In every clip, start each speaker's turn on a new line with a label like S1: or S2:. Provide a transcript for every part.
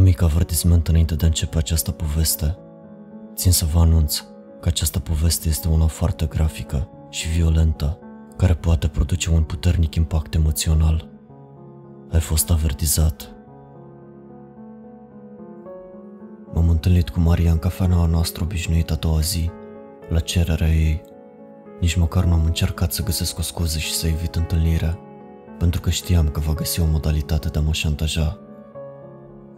S1: Un mic avertisment înainte de a începe această poveste. Țin să vă anunț că această poveste este una foarte grafică și violentă, care poate produce un puternic impact emoțional. Ai fost avertizat. M-am întâlnit cu Maria în cafeneaua noastră obișnuită a doua zi, la cererea ei. Nici măcar nu am încercat să găsesc o scuză și să evit întâlnirea, pentru că știam că va găsi o modalitate de a mă șantaja.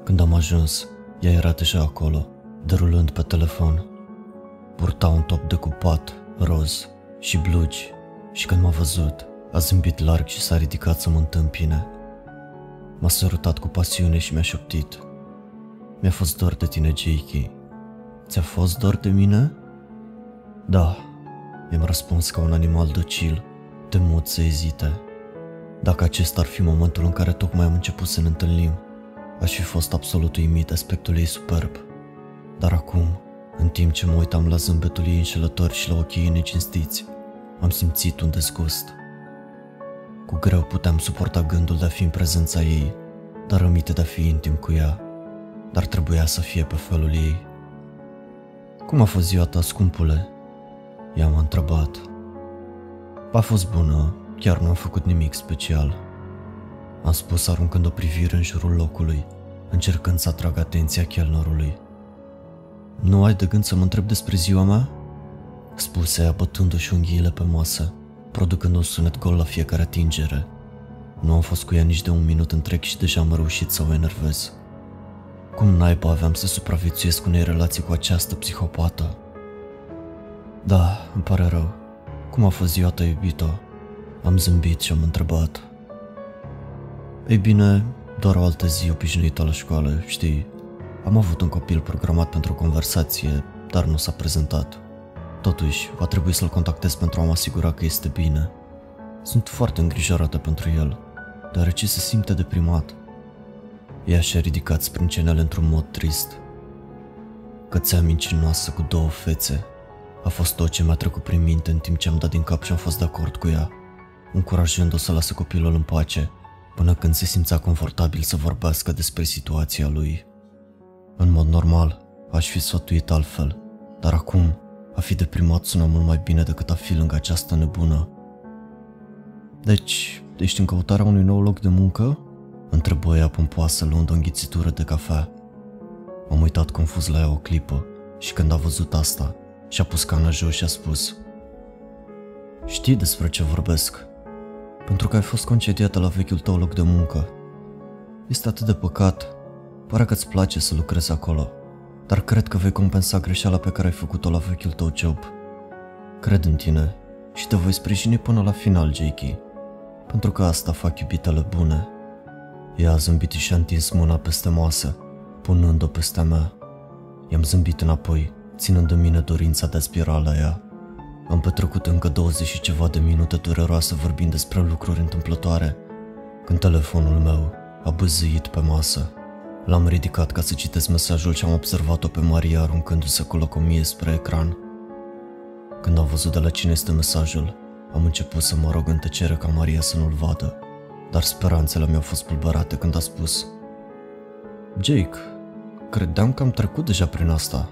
S1: Când am ajuns, ea era deja acolo, derulând pe telefon. Purta un top decupat, roz și blugi și când m-a văzut, a zâmbit larg și s-a ridicat să mă întâmpine. M-a sărutat cu pasiune și mi-a șoptit. Mi-a fost dor de tine, Jakey. Ți-a fost dor de mine? Da, mi-am răspuns ca un animal docil, temut să ezite. Dacă acesta ar fi momentul în care tocmai am început să ne întâlnim, aș fi fost absolut uimit aspectul ei superb. Dar acum, în timp ce mă uitam la zâmbetul ei înșelător și la ochii ei necinstiți, am simțit un dezgust. Cu greu puteam suporta gândul de a fi în prezența ei, dar rămite de a fi intim cu ea, dar trebuia să fie pe felul ei. Cum a fost ziua ta, scumpule? Ea m-a întrebat. A fost bună, chiar nu am făcut nimic special. Am spus aruncând o privire în jurul locului, încercând să atrag atenția chelnerului. Nu ai de gând să mă întreb despre ziua mea? Spuse ea bătându-și unghiile pe masă, producând un sunet gol la fiecare atingere. Nu am fost cu ea nici de un minut întreg și deja am reușit să o enervez. Cum naiba aveam să supraviețuiesc unei relații cu această psihopată? Da, îmi pare rău. Cum a fost ziua ta, iubito? Am zâmbit și am întrebat. Ei bine, doar o altă zi obișnuită la școală, știi. Am avut un copil programat pentru o conversație, dar nu s-a prezentat. Totuși, va trebui să-l contactez pentru a mă asigura că este bine. Sunt foarte îngrijorată pentru el, deoarece se simte deprimat. Ea și-a ridicat sprâncenele într-un mod trist. Cățea mincinoasă cu două fețe a fost tot ce mi-a trecut prin minte în timp ce am dat din cap și am fost de acord cu ea, încurajând-o să lasă copilul în pace, până când se simțea confortabil să vorbească despre situația lui. În mod normal, aș fi sfătuit altfel, dar acum, a fi deprimat sună mult mai bine decât a fi lângă această nebună. Deci, ești în căutarea unui nou loc de muncă? Întrebă ea pompoasă luând o înghițitură de cafea. Am uitat confuz la ea o clipă și când a văzut asta, și-a pus cana jos și a spus Știi despre ce vorbesc, pentru că ai fost concediată la vechiul tău loc de muncă. Este atât de păcat, pare că îți place să lucrezi acolo, dar cred că vei compensa greșeala pe care ai făcut-o la vechiul tău job. Cred în tine și te voi sprijini până la final, Jakey, pentru că asta fac iubitele bune. Ea a zâmbit și a întins mâna peste masă, punând-o peste mea. I-am zâmbit înapoi ținând în mine dorința de a spira la ea. Am petrecut încă 20 și ceva de minute dureroase vorbind despre lucruri întâmplătoare, când telefonul meu a băzâit pe masă. L-am ridicat ca să citesc mesajul și am observat-o pe Maria aruncându-se cu locomie spre ecran. Când am văzut de la cine este mesajul, am început să mă rog în tăcere ca Maria să nu-l vadă, dar speranțele mi-au fost pulberate când a spus Jake, credeam că am trecut deja prin asta,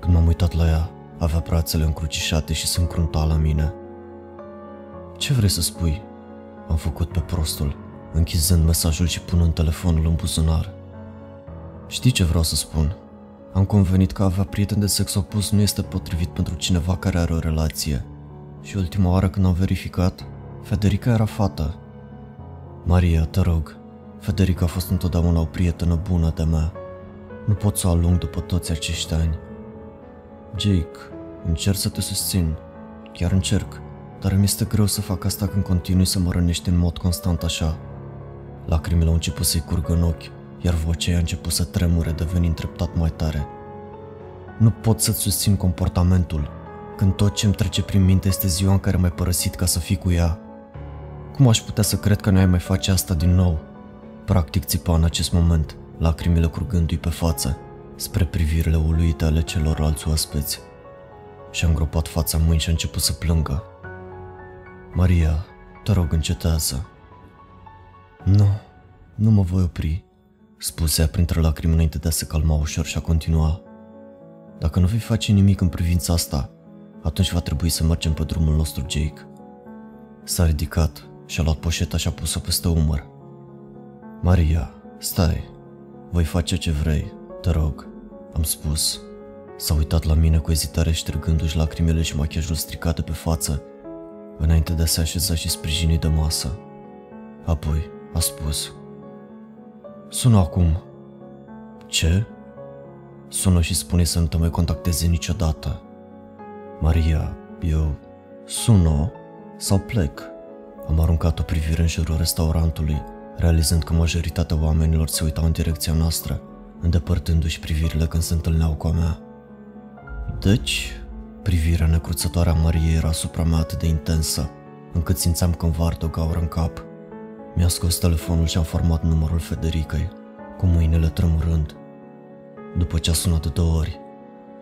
S1: când m-am uitat la ea, avea brațele încrucișate și se încrunta la mine. Ce vrei să spui? Am făcut pe prostul, închizând mesajul și punând telefonul în buzunar. Știi ce vreau să spun? Am convenit că avea prieten de sex opus nu este potrivit pentru cineva care are o relație. Și ultima oară când am verificat, Federica era fată. Maria, te rog, Federica a fost întotdeauna o prietenă bună de mea. Nu pot să o alung după toți acești ani. Jake, încerc să te susțin. Chiar încerc, dar îmi este greu să fac asta când continui să mă rănești în mod constant așa. Lacrimile au început să-i curgă în ochi, iar vocea a început să tremure, devenind treptat mai tare. Nu pot să-ți susțin comportamentul, când tot ce îmi trece prin minte este ziua în care m-ai părăsit ca să fii cu ea. Cum aș putea să cred că nu ai mai face asta din nou? Practic țipa în acest moment, lacrimile curgându-i pe față spre privirile uluite ale celorlalți oaspeți. Și-a îngropat fața în mâini și a început să plângă. Maria, te rog, încetează. Nu, nu mă voi opri. spuse printre lacrimi înainte de a se calma ușor și a continua. Dacă nu vei face nimic în privința asta, atunci va trebui să mergem pe drumul nostru, Jake. S-a ridicat și a luat poșeta și a pus-o peste umăr. Maria, stai, voi face ce vrei, te rog, am spus. S-a uitat la mine cu ezitare ștergându-și lacrimile și machiajul stricat de pe față, înainte de a se așeza și sprijini de masă. Apoi a spus, Sună acum. Ce? Sună și spune să nu te mai contacteze niciodată. Maria, eu sună sau plec? Am aruncat o privire în jurul restaurantului, realizând că majoritatea oamenilor se uitau în direcția noastră, îndepărtându-și privirile când se întâlneau cu a mea. Deci, privirea necruțătoare a Mariei era asupra mea atât de intensă, încât simțeam că îmi vard o gaură în cap. Mi-a scos telefonul și am format numărul Federicăi, cu mâinile tremurând. După ce a sunat de două ori,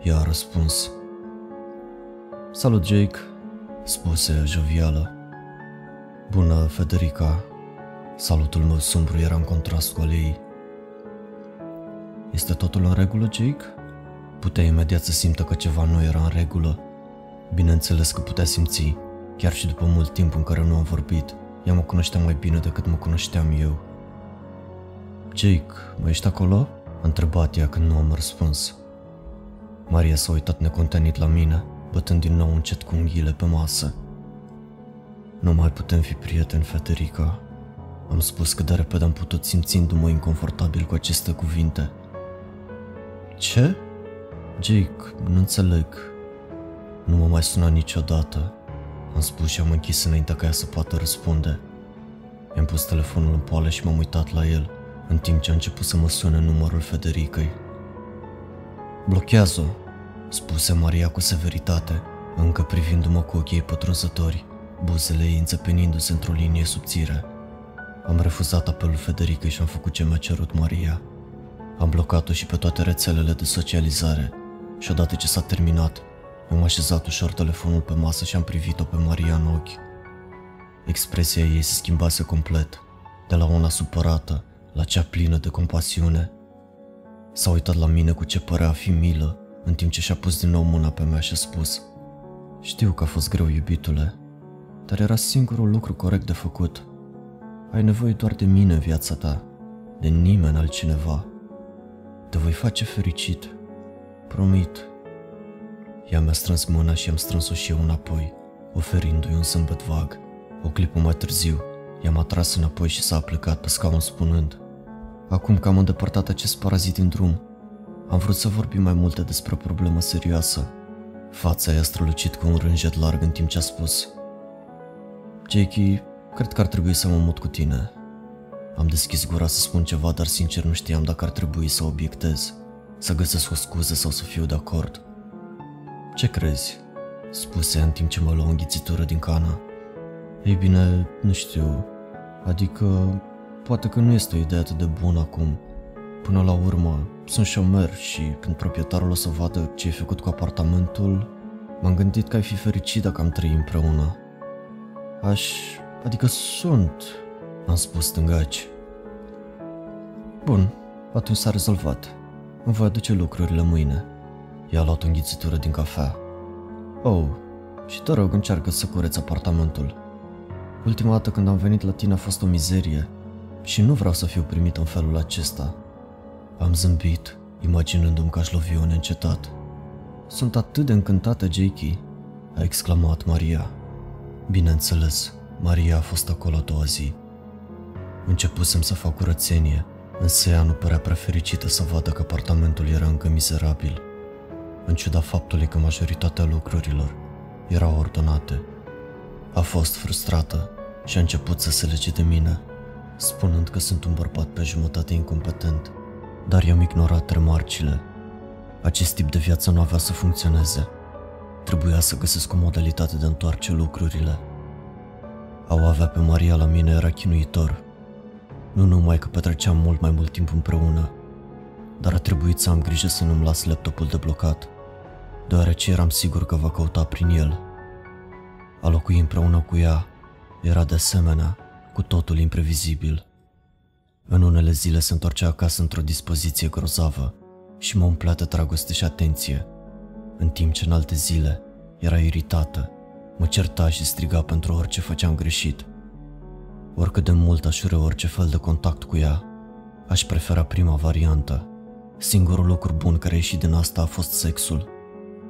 S1: ea a răspuns. Salut, Jake, spuse jovială. Bună, Federica. Salutul meu sumbru era în contrast cu al ei. Este totul în regulă, Jake? Putea imediat să simtă că ceva nu era în regulă. Bineînțeles că putea simți, chiar și după mult timp în care nu am vorbit. Ea mă cunoștea mai bine decât mă cunoșteam eu. Jake, mai ești acolo? A întrebat ea când nu am răspuns. Maria s-a uitat necontenit la mine, bătând din nou încet cu unghiile pe masă. Nu mai putem fi prieteni, Federica. Am spus că de repede am putut simțindu-mă inconfortabil cu aceste cuvinte. Ce? Jake, nu înțeleg. Nu mă mai suna niciodată. Am spus și am închis înainte ca ea să poată răspunde. I-am pus telefonul în poală și m-am uitat la el, în timp ce a început să mă sune numărul Federicăi. Blochează-o, spuse Maria cu severitate, încă privindu-mă cu ochii pătrunzători, buzele ei înțepenindu-se într-o linie subțire. Am refuzat apelul Federicăi și am făcut ce mi-a cerut Maria. Am blocat-o și pe toate rețelele de socializare și odată ce s-a terminat, am așezat ușor telefonul pe masă și am privit-o pe Maria în ochi. Expresia ei se schimbase complet, de la una supărată la cea plină de compasiune. S-a uitat la mine cu ce părea a fi milă, în timp ce și-a pus din nou mâna pe mea și a spus Știu că a fost greu, iubitule, dar era singurul lucru corect de făcut. Ai nevoie doar de mine în viața ta, de nimeni altcineva. Te voi face fericit, promit. Ea mi-a strâns mâna și am strâns-o și eu înapoi, oferindu-i un zâmbet vag. O clipă mai târziu, i-am atras înapoi și s-a plecat pe scaun spunând Acum că am îndepărtat acest parazit din drum, am vrut să vorbim mai multe despre o problemă serioasă. Fața i-a strălucit cu un rânjet larg în timp ce a spus Jakey, cred că ar trebui să mă mut cu tine. Am deschis gura să spun ceva, dar sincer nu știam dacă ar trebui să obiectez, să găsesc o scuză sau să fiu de acord. Ce crezi? spuse în timp ce mă lua o înghițitură din cană. Ei bine, nu știu, adică poate că nu este o idee atât de bună acum. Până la urmă, sunt șomer și când proprietarul o să vadă ce ai făcut cu apartamentul, m-am gândit că ai fi fericit dacă am trăi împreună. Aș... adică sunt, am spus stângaci. Bun, atunci s-a rezolvat. Îmi voi aduce lucrurile mâine. I-a luat o înghițitură din cafea. Oh, și te rog, încearcă să cureți apartamentul. Ultima dată când am venit la tine a fost o mizerie și nu vreau să fiu primit în felul acesta. Am zâmbit, imaginându-mi că aș lovi o neîncetat. Sunt atât de încântată, Jakey, a exclamat Maria. Bineînțeles, Maria a fost acolo a doua zi. Începusem să fac curățenie, însă ea nu părea prea fericită să vadă că apartamentul era încă mizerabil în ciuda faptului că majoritatea lucrurilor erau ordonate. A fost frustrată și a început să se lege de mine, spunând că sunt un bărbat pe jumătate incompetent, dar i-am ignorat remarcile. Acest tip de viață nu avea să funcționeze. Trebuia să găsesc o modalitate de a întoarce lucrurile. A o avea pe Maria la mine era chinuitor. Nu numai că petreceam mult mai mult timp împreună, dar a trebuit să am grijă să nu-mi las laptopul de blocat deoarece eram sigur că va căuta prin el. A locui împreună cu ea era de asemenea cu totul imprevizibil. În unele zile se întorcea acasă într-o dispoziție grozavă și mă umplea de dragoste și atenție, în timp ce în alte zile era iritată, mă certa și striga pentru orice făceam greșit. Oricât de mult aș ure orice fel de contact cu ea, aș prefera prima variantă. Singurul lucru bun care a ieșit din asta a fost sexul.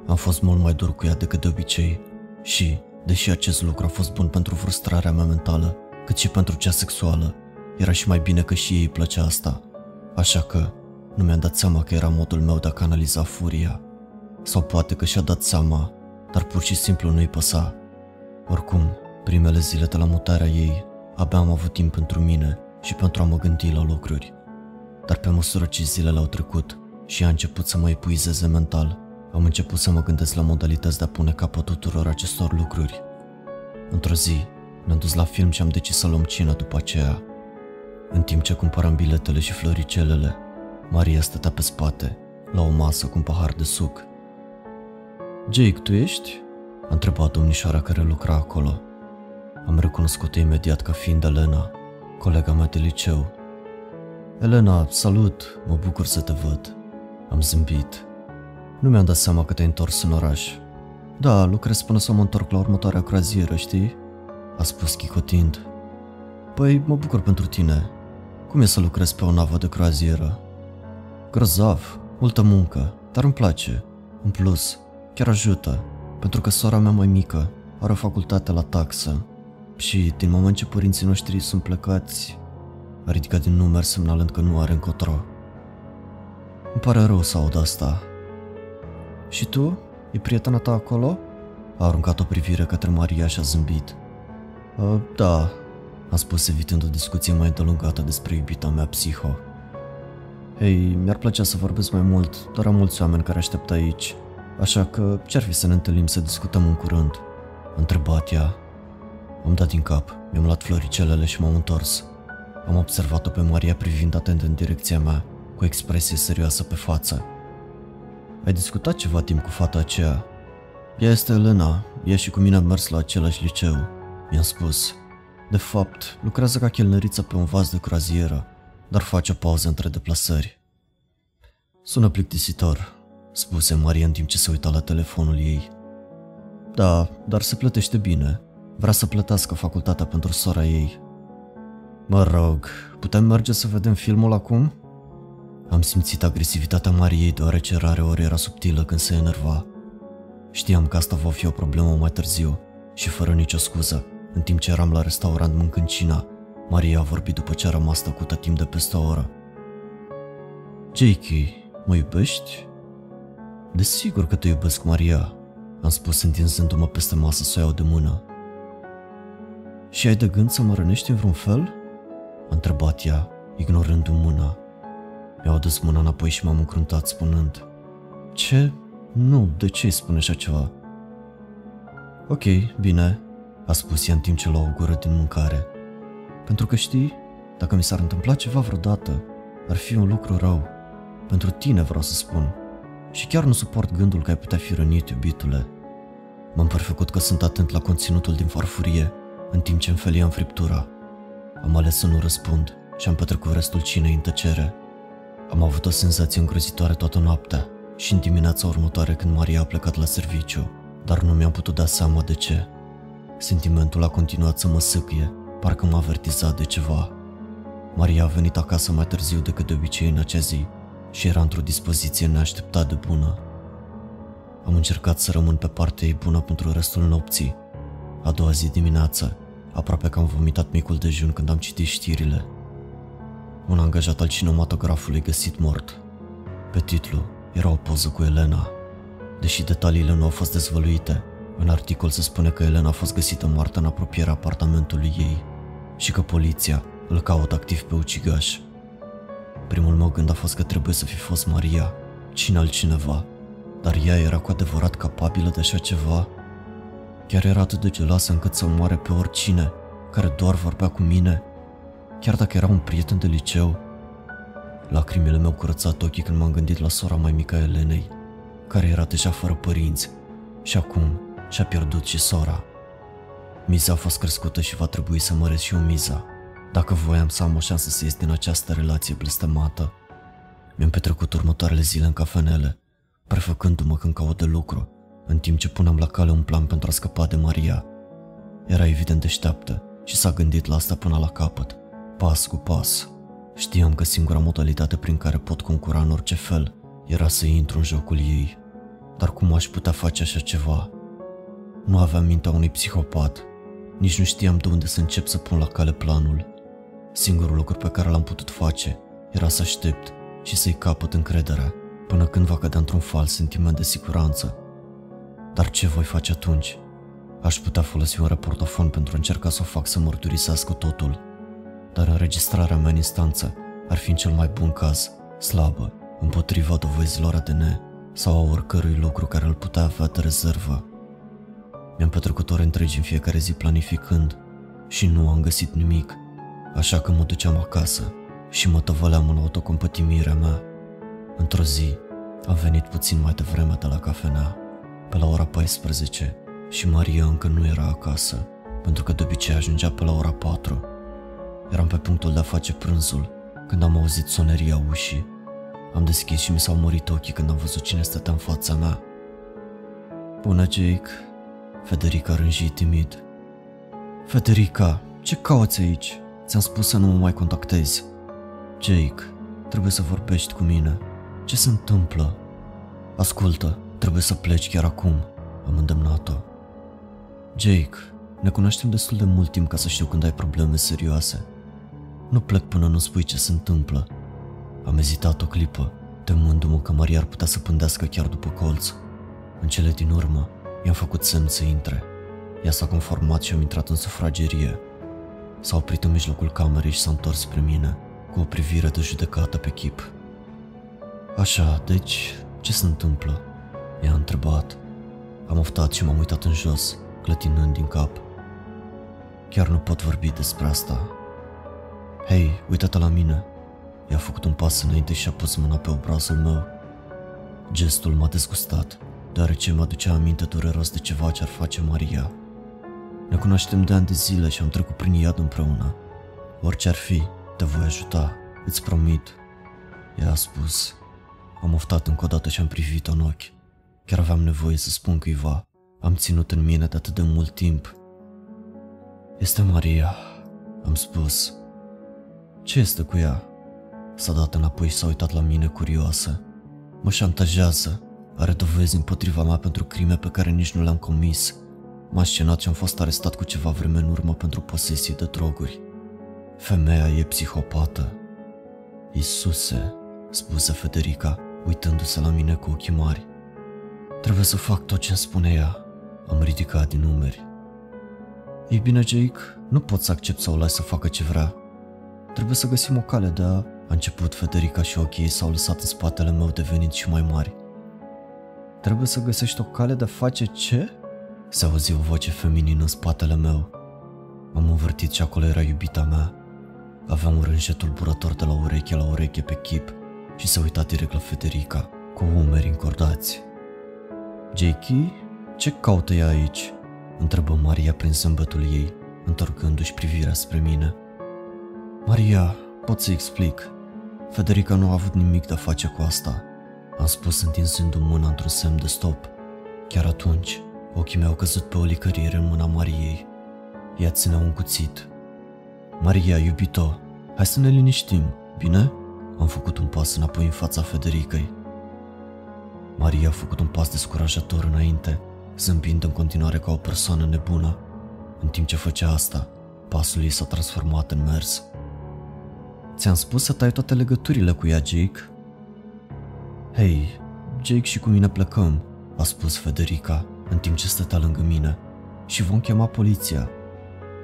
S1: Am fost mult mai dur cu ea decât de obicei și, deși acest lucru a fost bun pentru frustrarea mea mentală, cât și pentru cea sexuală, era și mai bine că și ei plăcea asta. Așa că nu mi-am dat seama că era modul meu de a canaliza furia. Sau poate că și-a dat seama, dar pur și simplu nu-i păsa. Oricum, primele zile de la mutarea ei, abia am avut timp pentru mine și pentru a mă gândi la lucruri. Dar pe măsură ce zilele au trecut și a început să mă epuizeze mental, am început să mă gândesc la modalități de a pune capăt tuturor acestor lucruri. Într-o zi, ne-am dus la film și am decis să luăm cină după aceea. În timp ce cumpăram biletele și floricelele, Maria stătea pe spate, la o masă cu un pahar de suc. Jake, tu ești? A întrebat domnișoara care lucra acolo. Am recunoscut-o imediat ca fiind Elena, colega mea de liceu. Elena, salut, mă bucur să te văd. Am zâmbit. Nu mi-am dat seama că te-ai întors în oraș. Da, lucrez până să mă întorc la următoarea croazieră, știi? A spus chicotind. Păi, mă bucur pentru tine. Cum e să lucrezi pe o navă de croazieră? Grozav, multă muncă, dar îmi place. În plus, chiar ajută, pentru că sora mea mai mică are o facultate la taxă. Și din moment ce părinții noștri sunt plecați, a ridicat din număr semnalând că nu are încotro. Îmi pare rău să aud asta. Și tu? E prietena ta acolo? A aruncat o privire către Maria și a zâmbit. Uh, da, a spus evitând o discuție mai îndelungată despre iubita mea psiho. Hei, mi-ar plăcea să vorbesc mai mult, dar am mulți oameni care așteaptă aici, așa că ce-ar fi să ne întâlnim să discutăm în curând? A întrebat ea. Am dat din cap, mi-am luat floricelele și m-am întors. Am observat-o pe Maria privind atent în direcția mea, cu o expresie serioasă pe față. Ai discutat ceva timp cu fata aceea? Ea este Elena, ea și cu mine a mers la același liceu, mi-a spus. De fapt, lucrează ca chelnăriță pe un vas de croazieră, dar face o pauză între deplasări. Sună plictisitor, spuse Maria în timp ce se uita la telefonul ei. Da, dar se plătește bine. Vrea să plătească facultatea pentru sora ei. Mă rog, putem merge să vedem filmul acum? Am simțit agresivitatea Mariei deoarece rare ori era subtilă când se enerva. Știam că asta va fi o problemă mai târziu și fără nicio scuză. În timp ce eram la restaurant mâncând cina, Maria a vorbit după ce a rămas tăcută timp de peste o oră. Jakey, mă iubești? Desigur că te iubesc, Maria, am spus întinzându-mă peste masă să o iau de mână. Și ai de gând să mă rănești în vreun fel? A întrebat ea, ignorându-mi mâna. Mi-au adus mâna înapoi și m-am încruntat spunând Ce? Nu, de ce spune așa ceva? Ok, bine, a spus ea în timp ce lua o gură din mâncare. Pentru că știi, dacă mi s-ar întâmpla ceva vreodată, ar fi un lucru rău. Pentru tine vreau să spun. Și chiar nu suport gândul că ai putea fi rănit, iubitule. M-am perfecut că sunt atent la conținutul din farfurie, în timp ce înfeliam friptura. Am ales să nu răspund și am petrecut restul cinei în tăcere. Am avut o senzație îngrozitoare toată noaptea și în dimineața următoare când Maria a plecat la serviciu, dar nu mi-am putut da seama de ce. Sentimentul a continuat să mă sâcâie, parcă m-a avertizat de ceva. Maria a venit acasă mai târziu decât de obicei în acea zi și era într-o dispoziție neașteptat de bună. Am încercat să rămân pe partea ei bună pentru restul nopții. A doua zi dimineață, aproape că am vomitat micul dejun când am citit știrile. Un angajat al cinematografului găsit mort. Pe titlu era o poză cu Elena. Deși detaliile nu au fost dezvăluite, în articol se spune că Elena a fost găsită moartă în apropierea apartamentului ei și că poliția îl caută activ pe ucigaș. Primul meu gând a fost că trebuie să fi fost Maria, cine altcineva, dar ea era cu adevărat capabilă de așa ceva? Chiar era atât de geloasă încât să moare pe oricine care doar vorbea cu mine, chiar dacă era un prieten de liceu. Lacrimile mi-au curățat ochii când m-am gândit la sora mai mică a Elenei, care era deja fără părinți și acum și-a pierdut și sora. Miza a fost crescută și va trebui să măresc și eu miza. Dacă voiam să am o șansă să ies din această relație blestemată, mi-am petrecut următoarele zile în cafenele, prefăcându-mă când caut de lucru, în timp ce puneam la cale un plan pentru a scăpa de Maria. Era evident deșteaptă și s-a gândit la asta până la capăt, pas cu pas. Știam că singura modalitate prin care pot concura în orice fel era să intru în jocul ei. Dar cum aș putea face așa ceva? Nu aveam mintea unui psihopat. Nici nu știam de unde să încep să pun la cale planul. Singurul lucru pe care l-am putut face era să aștept și să-i capăt încrederea până când va cădea într-un fals sentiment de siguranță. Dar ce voi face atunci? Aș putea folosi un reportofon pentru a încerca să o fac să mărturisească totul, dar înregistrarea mea în instanță ar fi în cel mai bun caz, slabă, împotriva dovezilor ADN sau a oricărui lucru care îl putea avea de rezervă. Mi-am petrecut ore întregi în fiecare zi planificând și nu am găsit nimic, așa că mă duceam acasă și mă tăvăleam în autocompătimirea mea. Într-o zi, am venit puțin mai devreme de la cafenea, pe la ora 14, și Maria încă nu era acasă, pentru că de obicei ajungea pe la ora 4. Eram pe punctul de a face prânzul, când am auzit soneria ușii. Am deschis și mi s-au murit ochii când am văzut cine stătea în fața mea. Bună, Jake, Federica rânji timid. Federica, ce cauți aici? Ți-am spus să nu mă mai contactezi. Jake, trebuie să vorbești cu mine. Ce se întâmplă? Ascultă, trebuie să pleci chiar acum, am îndemnat-o. Jake, ne cunoaștem destul de mult timp ca să știu când ai probleme serioase. Nu plec până nu spui ce se întâmplă. Am ezitat o clipă, temându-mă că Maria ar putea să pândească chiar după colț. În cele din urmă, I-am făcut semn să intre. Ea s-a conformat și am intrat în sufragerie. S-a oprit în mijlocul camerei și s-a întors spre mine, cu o privire de judecată pe chip. Așa, deci, ce se întâmplă? I-a întrebat. Am oftat și m-am uitat în jos, clătinând din cap. Chiar nu pot vorbi despre asta. Hei, uită-te la mine. I-a făcut un pas înainte și a pus mâna pe obrazul meu. Gestul m-a dezgustat deoarece mă aducea aminte dureros de ceva ce ar face Maria. Ne cunoaștem de ani de zile și am trecut prin iad împreună. Orice ar fi, te voi ajuta, îți promit. Ea a spus. Am oftat încă o dată și am privit-o în ochi. Chiar aveam nevoie să spun cuiva. Am ținut în mine de atât de mult timp. Este Maria, am spus. Ce este cu ea? S-a dat înapoi și s-a uitat la mine curioasă. Mă șantajează, are dovezi împotriva mea pentru crime pe care nici nu le-am comis. M-a scenat și am fost arestat cu ceva vreme în urmă pentru posesie de droguri. Femeia e psihopată. Isuse, spuse Federica, uitându-se la mine cu ochii mari. Trebuie să fac tot ce-mi spune ea. Am ridicat din numeri. Ei bine, Jake, nu pot să accept să o las să facă ce vrea. Trebuie să găsim o cale de a... A început Federica și ochii ei s-au lăsat în spatele meu devenind și mai mari. Trebuie să găsești o cale de a face ce? Se auzi o voce feminină în spatele meu. M-am învârtit și acolo era iubita mea. Avea un rânjet tulburător de la ureche la ureche pe chip și se uita direct la Federica, cu umeri încordați. Jakey, ce caută ea aici? Întrebă Maria prin zâmbetul ei, întorcându-și privirea spre mine. Maria, pot să explic. Federica nu a avut nimic de a face cu asta. Am spus întinzându-mi mâna într-un semn de stop. Chiar atunci, ochii mei au căzut pe o licărire în mâna Mariei. Ea ținea un cuțit. Maria, iubito, hai să ne liniștim, bine? Am făcut un pas înapoi în fața Federicăi. Maria a făcut un pas descurajator înainte, zâmbind în continuare ca o persoană nebună. În timp ce făcea asta, pasul ei s-a transformat în mers. Ți-am spus să tai toate legăturile cu ea, Jake? Hei, Jake și cu mine plecăm, a spus Federica, în timp ce stătea lângă mine, și vom chema poliția.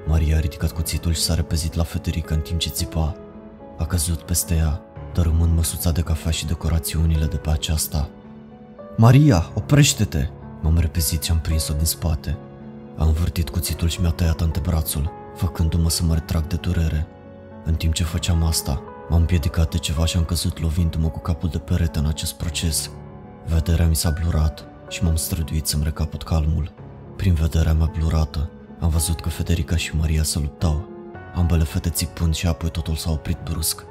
S1: Maria a ridicat cuțitul și s-a repezit la Federica în timp ce țipa. A căzut peste ea, dărâmând măsuța de cafea și decorațiunile de pe aceasta. Maria, oprește-te! M-am repezit și am prins-o din spate. Am învârtit cuțitul și mi-a tăiat antebrațul, făcându-mă să mă retrag de durere. În timp ce făceam asta, M-am împiedicat de ceva și am căzut lovindu-mă cu capul de perete în acest proces. Vederea mi s-a blurat și m-am străduit să-mi recapăt calmul. Prin vederea mea blurată, am văzut că Federica și Maria se luptau. ambele fete țipând și apoi totul s-a oprit brusc.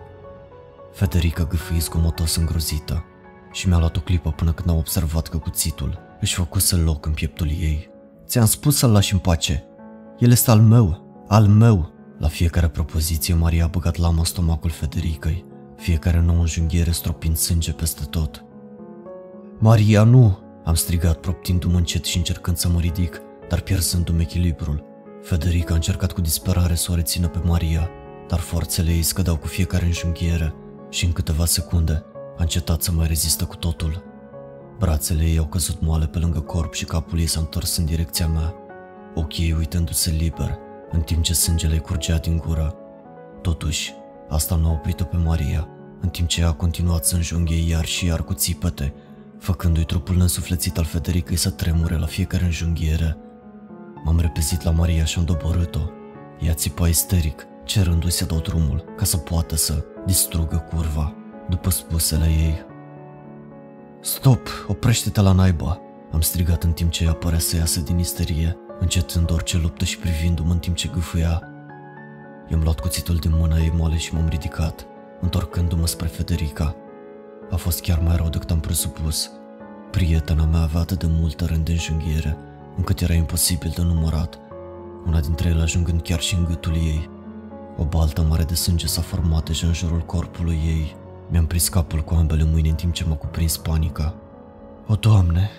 S1: Federica gâfâi zgomotos îngrozită și mi-a luat o clipă până când am observat că cuțitul își făcuse loc în pieptul ei. Ți-am spus să-l lași în pace. El este al meu, al meu. La fiecare propoziție, Maria a băgat lama stomacul Federicăi, fiecare nouă înjunghiere stropind sânge peste tot. Maria, nu! Am strigat, proptindu-mă încet și încercând să mă ridic, dar pierzându-mi echilibrul. Federica a încercat cu disperare să o rețină pe Maria, dar forțele ei scădeau cu fiecare înjunghiere și în câteva secunde a încetat să mai rezistă cu totul. Brațele ei au căzut moale pe lângă corp și capul ei s-a întors în direcția mea, ochii ei uitându-se liber, în timp ce sângele îi curgea din gură. Totuși, asta nu a oprit-o pe Maria, în timp ce ea a continuat să înjunghe iar și iar cu țipete, făcându-i trupul însuflețit al Federicăi să tremure la fiecare înjunghiere. M-am repezit la Maria și am doborât-o. Ea țipa isteric, cerându-i să dau drumul ca să poată să distrugă curva. După spusele ei, Stop, oprește-te la naiba, am strigat în timp ce ea părea să iasă din isterie, încetând orice luptă și privindu-mă în timp ce gâfâia. I-am luat cuțitul din mâna ei moale și m-am ridicat, întorcându-mă spre Federica. A fost chiar mai rău decât am presupus. Prietena mea avea atât de multă rând de înjunghiere, încât era imposibil de numărat, una dintre ele ajungând chiar și în gâtul ei. O baltă mare de sânge s-a format deja în jurul corpului ei. Mi-am prins capul cu ambele mâini în timp ce m-a cuprins panica. O, Doamne!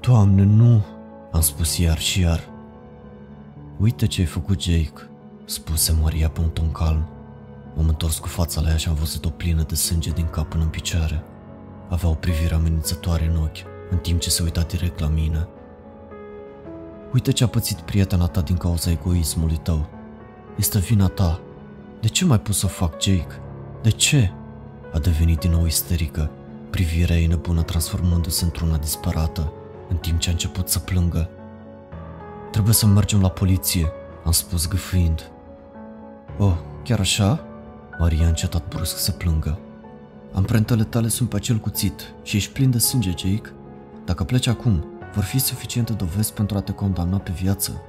S1: Doamne, nu! Am spus iar și iar. Uite ce ai făcut, Jake, spuse Maria pe un ton calm. M-am întors cu fața la ea și am văzut-o plină de sânge din cap până în picioare. Avea o privire amenințătoare în ochi, în timp ce se uita direct la mine. Uite ce a pățit prietena ta din cauza egoismului tău. Este vina ta. De ce mai pus să o fac, Jake? De ce? A devenit din nou isterică, privirea ei nebună transformându-se într-una disperată, în timp ce a început să plângă. Trebuie să mergem la poliție, am spus gâfâind. Oh, chiar așa? Maria a încetat brusc să plângă. Amprentele tale sunt pe acel cuțit și ești plin de sânge, Jake. Dacă pleci acum, vor fi suficiente dovezi pentru a te condamna pe viață.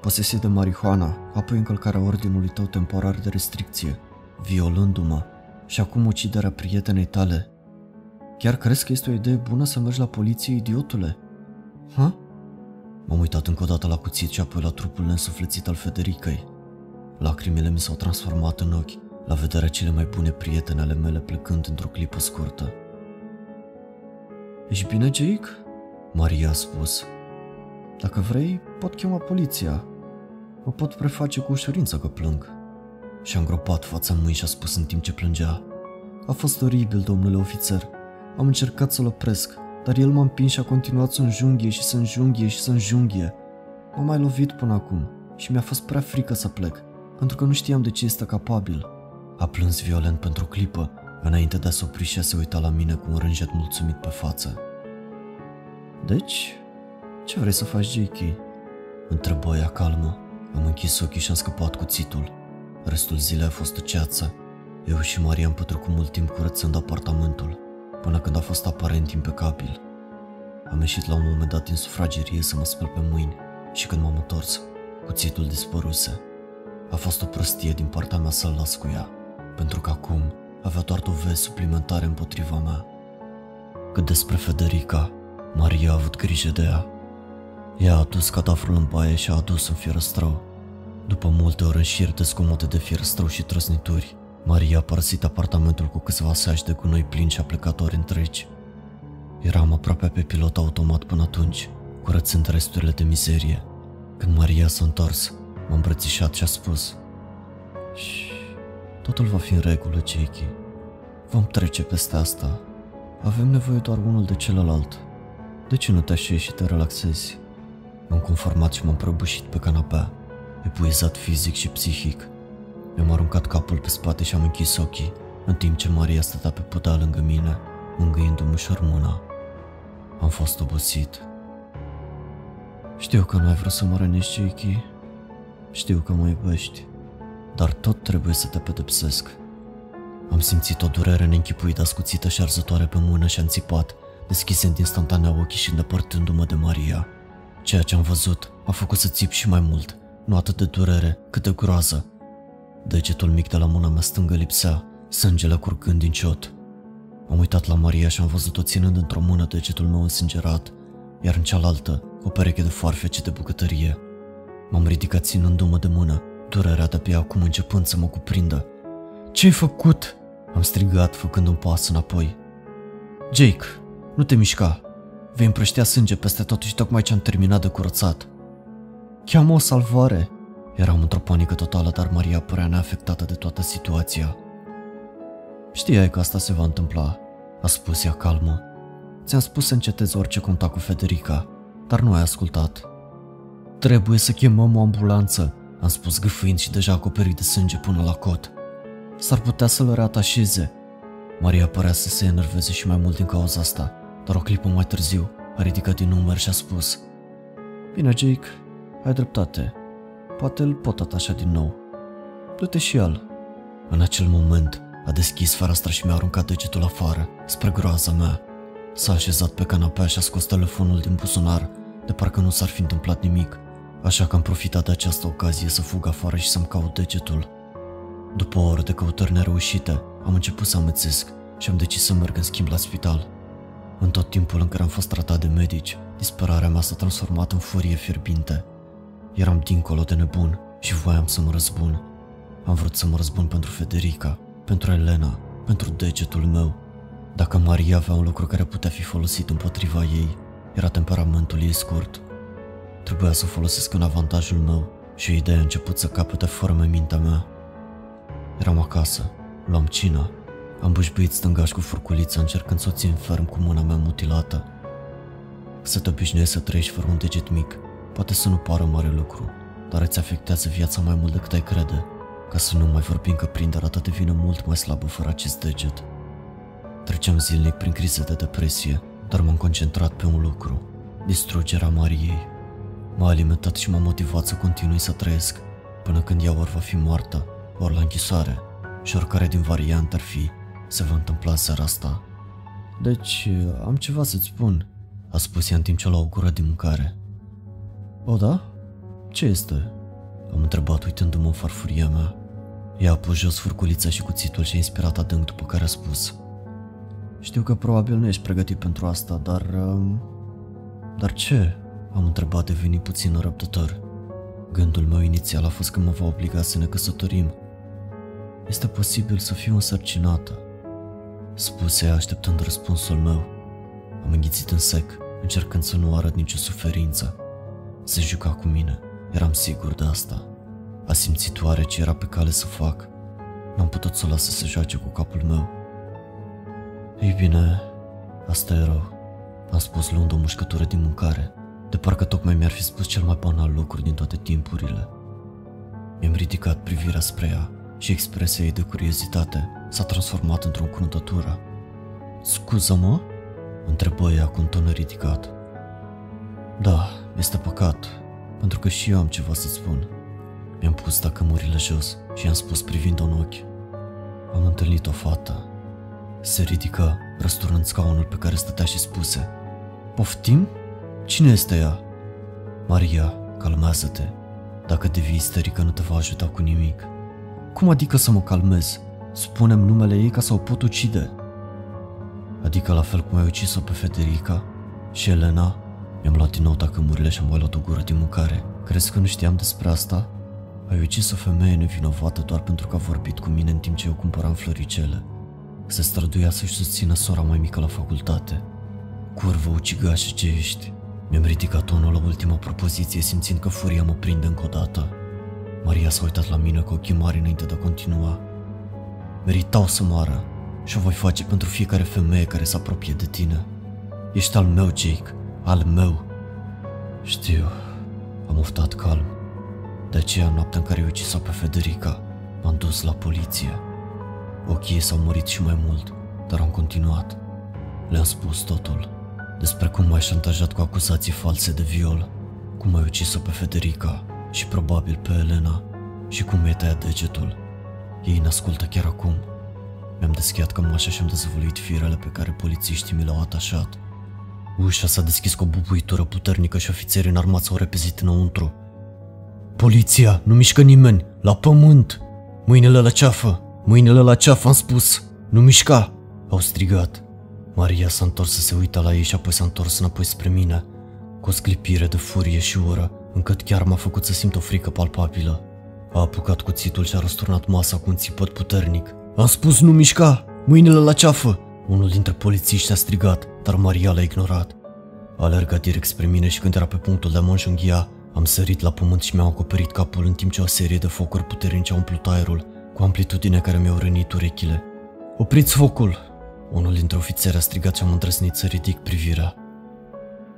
S1: Posesie de marihuana, apoi încălcarea ordinului tău temporar de restricție, violându-mă și acum uciderea prietenei tale. Chiar crezi că este o idee bună să mergi la poliție, idiotule? Ha? M-am uitat încă o dată la cuțit și apoi la trupul nesuflețit al Federicăi. Lacrimile mi s-au transformat în ochi la vederea cele mai bune prietene ale mele plecând într-o clipă scurtă. Ești bine, Jake? Maria a spus. Dacă vrei, pot chema poliția. Mă pot preface cu ușurință că plâng. Și-a îngropat fața în mâini și a spus în timp ce plângea. A fost oribil, domnule ofițer. Am încercat să-l opresc, dar el m-a împins și a continuat să înjunghie și să înjunghie și să înjunghie. M-a mai lovit până acum și mi-a fost prea frică să plec, pentru că nu știam de ce este capabil. A plâns violent pentru o clipă, înainte de a se opri și a se uita la mine cu un rânjet mulțumit pe față. Deci, ce vrei să faci, Jakey? Întrebă ea calmă. Am închis ochii și am scăpat cuțitul. Restul zilei a fost o ceață. Eu și Maria am petrecut mult timp curățând apartamentul, până când a fost aparent impecabil. Am ieșit la un moment dat din sufragerie să mă spăl pe mâini și când m-am întors, cuțitul dispăruse. A fost o prostie din partea mea să-l las cu ea, pentru că acum avea doar dovezi suplimentare împotriva mea. Cât despre Federica, Maria a avut grijă de ea. Ea a adus cadavrul în baie și a adus un fierăstrău. După multe ore în șir de scomote de fierăstrău și trăsnituri, Maria a părăsit apartamentul cu câțiva saci de gunoi plini și aplecatori întregi. Eram aproape pe pilot automat până atunci, curățând resturile de mizerie. Când Maria s-a întors, m-a îmbrățișat și a spus Și totul va fi în regulă, Jakey. Vom trece peste asta. Avem nevoie doar unul de celălalt. De ce nu te așezi și te relaxezi? M-am conformat și m-am prăbușit pe canapea, epuizat fizic și psihic. Mi-am aruncat capul pe spate și am închis ochii, în timp ce Maria stătea pe putea lângă mine, mângâindu-mi ușor mâna. Am fost obosit. Știu că nu ai vrut să mă rănești, Jakey. Știu că mă iubești, dar tot trebuie să te pedepsesc. Am simțit o durere neînchipuită ascuțită și arzătoare pe mână și am țipat, deschizând instantanea ochii și îndepărtându-mă de Maria. Ceea ce am văzut a făcut să țip și mai mult, nu atât de durere, cât de groază. Degetul mic de la mâna mea stângă lipsea, sângele curgând din ciot. M-am uitat la Maria și am văzut-o ținând într-o mână degetul meu însângerat, iar în cealaltă o pereche de foarfece de bucătărie. M-am ridicat ținându-mă de mână, durerea de pe acum începând să mă cuprindă. Ce-ai făcut?" am strigat făcând un pas înapoi. Jake, nu te mișca. Vei împrăștea sânge peste tot și tocmai ce am terminat de curățat. Cheamă o salvare. Eram într-o panică totală, dar Maria părea neafectată de toată situația. Știai că asta se va întâmpla, a spus ea calmă. Ți-am spus să încetezi orice contact cu Federica, dar nu ai ascultat. Trebuie să chemăm o ambulanță, am spus gâfâind și deja acoperit de sânge până la cot. S-ar putea să-l reatașeze. Maria părea să se enerveze și mai mult din cauza asta, dar o clipă mai târziu a ridicat din număr și a spus Bine, Jake, ai dreptate. Poate îl pot atașa din nou. Du-te și el. În acel moment, a deschis fereastra și mi-a aruncat degetul afară, spre groaza mea. S-a așezat pe canapea și a scos telefonul din buzunar, de parcă nu s-ar fi întâmplat nimic, așa că am profitat de această ocazie să fug afară și să-mi caut degetul. După o oră de căutări nereușite, am început să amețesc și am decis să merg în schimb la spital. În tot timpul în care am fost tratat de medici, disperarea mea s-a transformat în furie fierbinte. Eram dincolo de nebun și voiam să mă răzbun. Am vrut să mă răzbun pentru Federica, pentru Elena, pentru degetul meu. Dacă Maria avea un lucru care putea fi folosit împotriva ei, era temperamentul ei scurt. Trebuia să o folosesc în avantajul meu și o idee a început să capete forme mintea mea. Eram acasă, luam cina, am bușbuit stângaș cu furculița încercând să o țin ferm cu mâna mea mutilată. Să te obișnuiești să trăiești fără un deget mic, poate să nu pară mare lucru, dar îți afectează viața mai mult decât ai crede, ca să nu mai vorbim că prinderea ta devine mult mai slabă fără acest deget. Treceam zilnic prin crize de depresie, dar m-am concentrat pe un lucru, distrugerea Mariei. M-a alimentat și m-a motivat să continui să trăiesc, până când ea ori va fi moartă, ori la închisoare, și oricare din variante ar fi, se va întâmpla seara asta. Deci, am ceva să-ți spun, a spus ea în timp ce lua o gură din mâncare. O, da? Ce este? Am întrebat uitându-mă în farfuria mea. Ea a pus jos furculița și cuțitul și a inspirat adânc după care a spus. Știu că probabil nu ești pregătit pentru asta, dar... Um... Dar ce? Am întrebat devenit puțin răbdător. Gândul meu inițial a fost că mă va obliga să ne căsătorim. Este posibil să fiu însărcinată, spuse așteptând răspunsul meu. Am înghițit în sec, încercând să nu arăt nicio suferință. Se juca cu mine, eram sigur de asta. A simțit oare ce era pe cale să fac? N-am putut să o las să se joace cu capul meu. Ei bine, asta e rău, am spus luând o mușcătură din mâncare, de parcă tocmai mi-ar fi spus cel mai banal lucru din toate timpurile. Mi-am ridicat privirea spre ea și expresia ei de curiozitate s-a transformat într-o încruntătură. Scuză-mă? Întrebă ea cu un ton ridicat. Da, este păcat, pentru că și eu am ceva să spun. Mi-am pus tacămurile jos și i-am spus privind-o în ochi. Am întâlnit o fată. Se ridică, răsturnând scaunul pe care stătea și spuse. Poftim? Cine este ea? Maria, calmează-te. Dacă devii isterică nu te va ajuta cu nimic. Cum adică să mă calmez? Spunem numele ei ca să o pot ucide. Adică la fel cum ai ucis-o pe Federica și Elena? Mi-am luat din nou tacămurile și am mai luat o gură din mâncare. Crezi că nu știam despre asta? Ai ucis o femeie nevinovată doar pentru că a vorbit cu mine în timp ce eu cumpăram floricele. Se străduia să-și susțină sora mai mică la facultate. Curvă ucigașă ce ești. Mi-am ridicat tonul la ultima propoziție simțind că furia mă prinde încă o dată. Maria s-a uitat la mine cu ochii mari înainte de a continua. Meritau să moară și o voi face pentru fiecare femeie care se apropie de tine. Ești al meu, Jake, al meu. Știu, am oftat calm. De aceea, noaptea în care i ucis-o pe Federica, m-am dus la poliție. Ochii s-au murit și mai mult, dar am continuat. Le-am spus totul. Despre cum m-ai șantajat cu acuzații false de viol, cum ai ucis-o pe Federica și probabil pe Elena și cum mi-ai tăiat degetul. Ei ne ascultă chiar acum. Mi-am deschiat cămașa și am dezvăluit firele pe care polițiștii mi le-au atașat. Ușa s-a deschis cu o bubuitură puternică și ofițerii înarmați au repezit înăuntru. Poliția, nu mișcă nimeni, la pământ! Mâinile la ceafă! Mâinile la ceafă, am spus! Nu mișca! Au strigat. Maria s-a întors să se uită la ei și apoi s-a întors înapoi spre mine, cu o sclipire de furie și ură, încât chiar m-a făcut să simt o frică palpabilă. A apucat cuțitul și a răsturnat masa cu un țipăt puternic. Am spus nu mișca! Mâinile la ceafă! Unul dintre polițiști a strigat, dar Maria l-a ignorat. A alergat direct spre mine și când era pe punctul de a mă înjunghia, am sărit la pământ și mi-am acoperit capul în timp ce o serie de focuri puternice au umplut aerul, cu amplitudine care mi-au rănit urechile. Opriți focul! Unul dintre ofițeri a strigat și am îndrăznit să ridic privirea.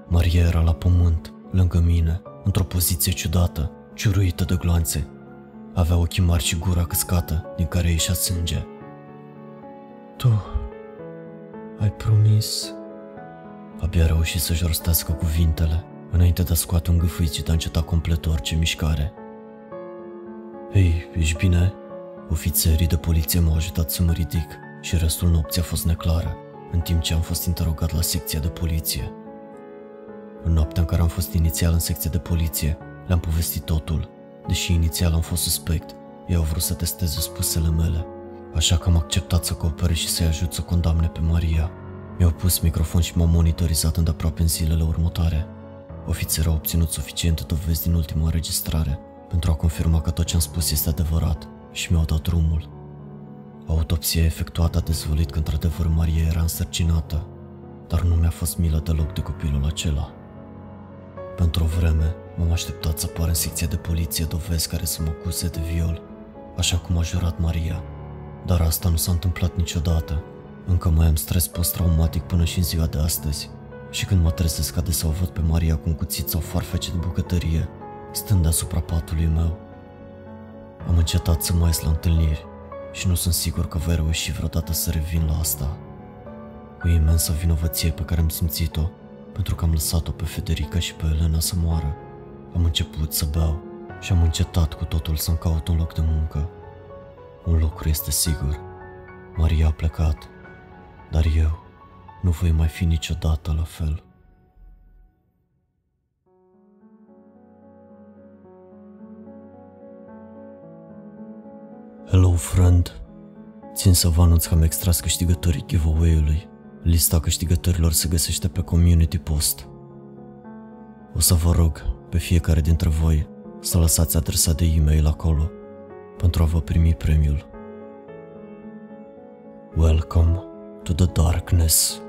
S1: Maria era la pământ, lângă mine, într-o poziție ciudată, ciuruită de gloanțe. Avea ochii mari și gura căscată, din care ieșea sânge. Tu ai promis... Abia a reușit să-și rostească cuvintele, înainte de a scoate un gâfâit și de a înceta complet orice mișcare. Ei, ești bine? Ofițerii de poliție m-au ajutat să mă ridic și restul nopții a fost neclară, în timp ce am fost interogat la secția de poliție. În noaptea în care am fost inițial în secția de poliție, le-am povestit totul. Deși inițial am fost suspect, ei au vrut să testeze spusele mele, așa că am acceptat să cooperez și să-i ajut să condamne pe Maria. Mi-au pus microfon și m-au monitorizat îndeaproape în zilele următoare. Ofițerul a obținut suficiente dovezi din ultima înregistrare pentru a confirma că tot ce am spus este adevărat și mi-au dat drumul. Autopsia efectuată a dezvăluit că într-adevăr Maria era însărcinată, dar nu mi-a fost milă deloc de copilul acela. Pentru o vreme, m-am așteptat să apară în secția de poliție dovezi care să mă acuse de viol, așa cum a jurat Maria. Dar asta nu s-a întâmplat niciodată. Încă mai am stres post-traumatic până și în ziua de astăzi. Și când mă trezesc adesea o văd pe Maria cu un cuțit sau farfece de bucătărie, stând deasupra patului meu. Am încetat să mai ies la întâlniri și nu sunt sigur că voi reuși vreodată să revin la asta. Cu imensă vinovăție pe care am simțit-o pentru că am lăsat-o pe Federica și pe Elena să moară. Am început să beau și am încetat cu totul să-mi caut un loc de muncă. Un lucru este sigur. Maria a plecat, dar eu nu voi mai fi niciodată la fel. Hello, friend! Țin să vă anunț că am extras câștigătorii giveaway-ului. Lista câștigătorilor se găsește pe Community Post. O să vă rog pe fiecare dintre voi să lăsați adresa de e-mail acolo pentru a vă primi premiul. Welcome to the darkness.